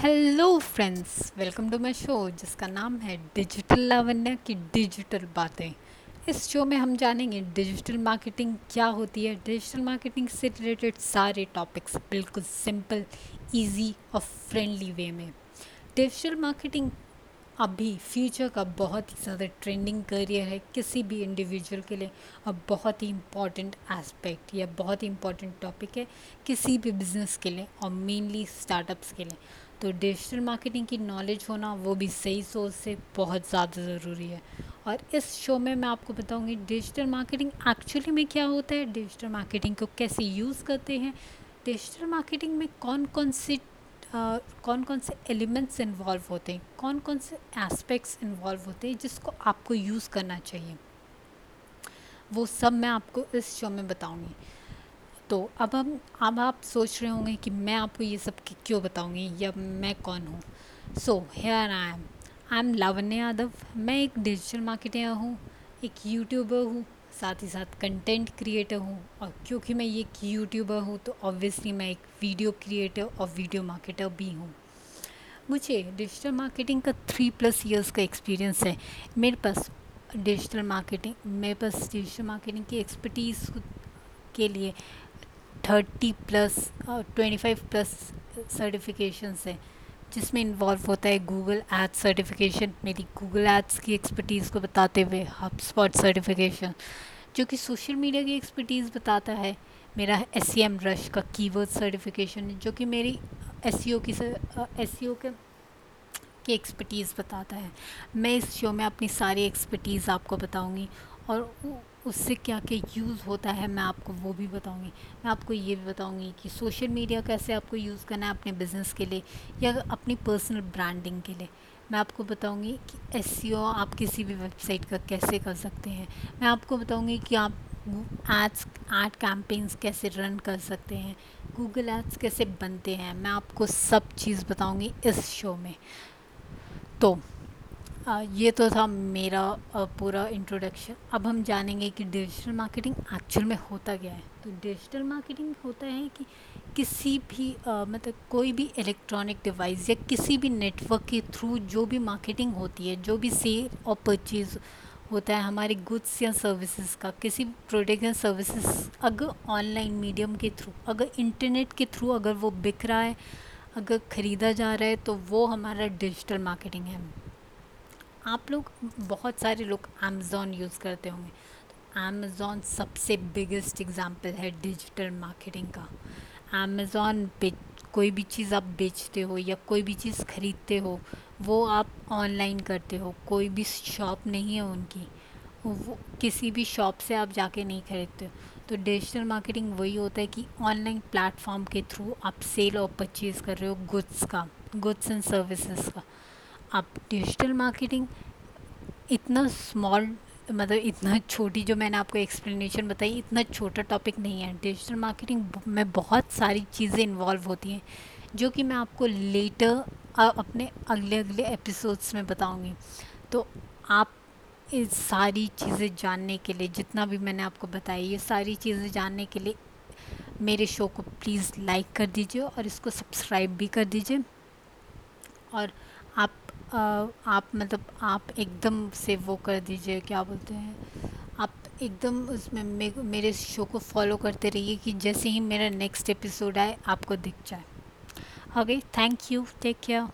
Hello friends welcome to my show जिसका नाम है डिजिटल लावण्य की डिजिटल बातें। इस शो में हम जानेंगे डिजिटल मार्केटिंग क्या होती है। डिजिटल मार्केटिंग से रिलेटेड सारे टॉपिक्स बिल्कुल सिंपल इजी और फ्रेंडली वे में। डिजिटल मार्केटिंग अभी फ्यूचर का बहुत ही ज़्यादा ट्रेंडिंग करियर है किसी भी इंडिविजुअल के लिए। और बहुत ही इंपॉर्टेंट एस्पेक्ट या बहुत ही इंपॉर्टेंट टॉपिक है किसी भी बिज़नेस के लिए और मेनली स्टार्टअप्स के लिए। तो डिजिटल मार्केटिंग की नॉलेज होना वो भी सही सोच से बहुत ज़्यादा ज़रूरी है। और इस शो में मैं आपको बताऊँगी डिजिटल मार्केटिंग एक्चुअली में क्या होता है डिजिटल मार्केटिंग को कैसे यूज़ करते हैं डिजिटल मार्केटिंग में कौन कौन से कौन कौन से एलिमेंट्स इन्वॉल्व होते हैं, कौन कौन से एस्पेक्ट्स इन्वॉल्व होते हैं जिसको आपको यूज़ करना चाहिए। वो सब मैं आपको इस शो में बताऊँगी। तो अब हम, अब आप सोच रहे होंगे कि मैं आपको ये सब क्यों बताऊँगी, या मैं कौन हूँ? So here I am I am Lavanya Yadav मैं एक डिजिटल मार्केटर हूँ, एक यूट्यूबर हूँ, साथ ही साथ कंटेंट क्रिएटर हूँ। और क्योंकि मैं ये यूट्यूबर हूँ तो ऑब्वियसली मैं एक वीडियो क्रिएटर और वीडियो मार्केटर भी हूँ। मुझे डिजिटल मार्केटिंग का थ्री प्लस इयर्स का एक्सपीरियंस है। मेरे पास डिजिटल मार्केटिंग मेरे पास डिजिटल मार्केटिंग की एक्सपर्टीज़ के लिए thirty plus twenty five plus certifications है, जिसमें इन्वॉल्व होता है गूगल एड्स सर्टिफिकेशन मेरी गूगल एड्स की एक्सपर्टीज़ को बताते हुए हब स्पॉट सर्टिफिकेशन जो कि सोशल मीडिया की एक्सपर्टीज़ बताता है। मेरा एस सी एम रश का कीवर्ड सर्टिफिकेशन जो कि मेरी एस सी ओ की एस सी ओ के, की एक्सपर्टीज़ बताता है। मैं इस शो में अपनी सारी एक्सपर्टीज़ आपको बताऊँगी और उससे क्या क्या यूज़ होता है, मैं आपको वो भी बताऊँगी। मैं आपको ये भी बताऊँगी कि सोशल मीडिया कैसे आपको यूज़ करना है अपने बिज़नेस के लिए या अपनी पर्सनल ब्रांडिंग के लिए। मैं आपको बताऊँगी कि एस e आप किसी भी वेबसाइट का कैसे कर सकते हैं। मैं आपको बताऊँगी कि आप एड्स एड कैंपेन्स कैसे रन कर सकते हैं। गूगल एड्स कैसे बनते हैं, मैं आपको सब चीज़ बताऊँगी इस शो में। तो ये तो था मेरा पूरा इंट्रोडक्शन अब हम जानेंगे कि डिजिटल मार्केटिंग एक्चुअल में होता क्या है. तो डिजिटल मार्केटिंग होता है कि किसी भी मतलब कोई भी इलेक्ट्रॉनिक डिवाइस या किसी भी नेटवर्क के थ्रू जो भी मार्केटिंग होती है, जो भी सेल और परचेज़ होता है, हमारे गुड्स या सर्विसेज़ का, किसी प्रोडक्ट या सर्विसेज़ अगर ऑनलाइन मीडियम के थ्रू अगर इंटरनेट के थ्रू अगर वो बिक रहा है, अगर ख़रीदा जा रहा है तो वो हमारा डिजिटल मार्केटिंग है. आप लोग बहुत सारे लोग अमेज़ोन यूज़ करते होंगे। तो अमेज़ोन सबसे बिगेस्ट एग्ज़ाम्पल है डिजिटल मार्केटिंग का। अमेज़ोन पे कोई भी चीज़ आप बेचते हो या कोई भी चीज़ ख़रीदते हो, वो आप ऑनलाइन करते हो, कोई भी शॉप नहीं है उनकी। वो किसी भी शॉप से आप जाके नहीं खरीदते। हो तो डिजिटल मार्केटिंग वही होता है कि ऑनलाइन प्लेटफॉर्म के थ्रू आप सेल और परचेज़ कर रहे हो गुड्स का गुड्स एंड सर्विसेज़ का। अब डिजिटल मार्केटिंग इतना स्मॉल मतलब इतना छोटी जो मैंने आपको एक्सप्लेनेशन बताई, इतना छोटा टॉपिक नहीं है। डिजिटल मार्केटिंग में बहुत सारी चीज़ें इन्वॉल्व होती हैं, जो कि मैं आपको लेटर अपने अगले अगले एपिसोड्स में बताऊँगी। तो आप इस सारी चीज़ें जानने के लिए, जितना भी मैंने आपको बताया, ये सारी चीज़ें जानने के लिए मेरे शो को प्लीज़ लाइक कर दीजिए और इसको सब्सक्राइब भी कर दीजिए। और आप आप मतलब आप एकदम से वो कर दीजिए क्या बोलते हैं आप एकदम उसमें मे, मेरे शो को फॉलो करते रहिए कि जैसे ही मेरा नेक्स्ट एपिसोड आए आपको दिख जाए। Okay thank you take care.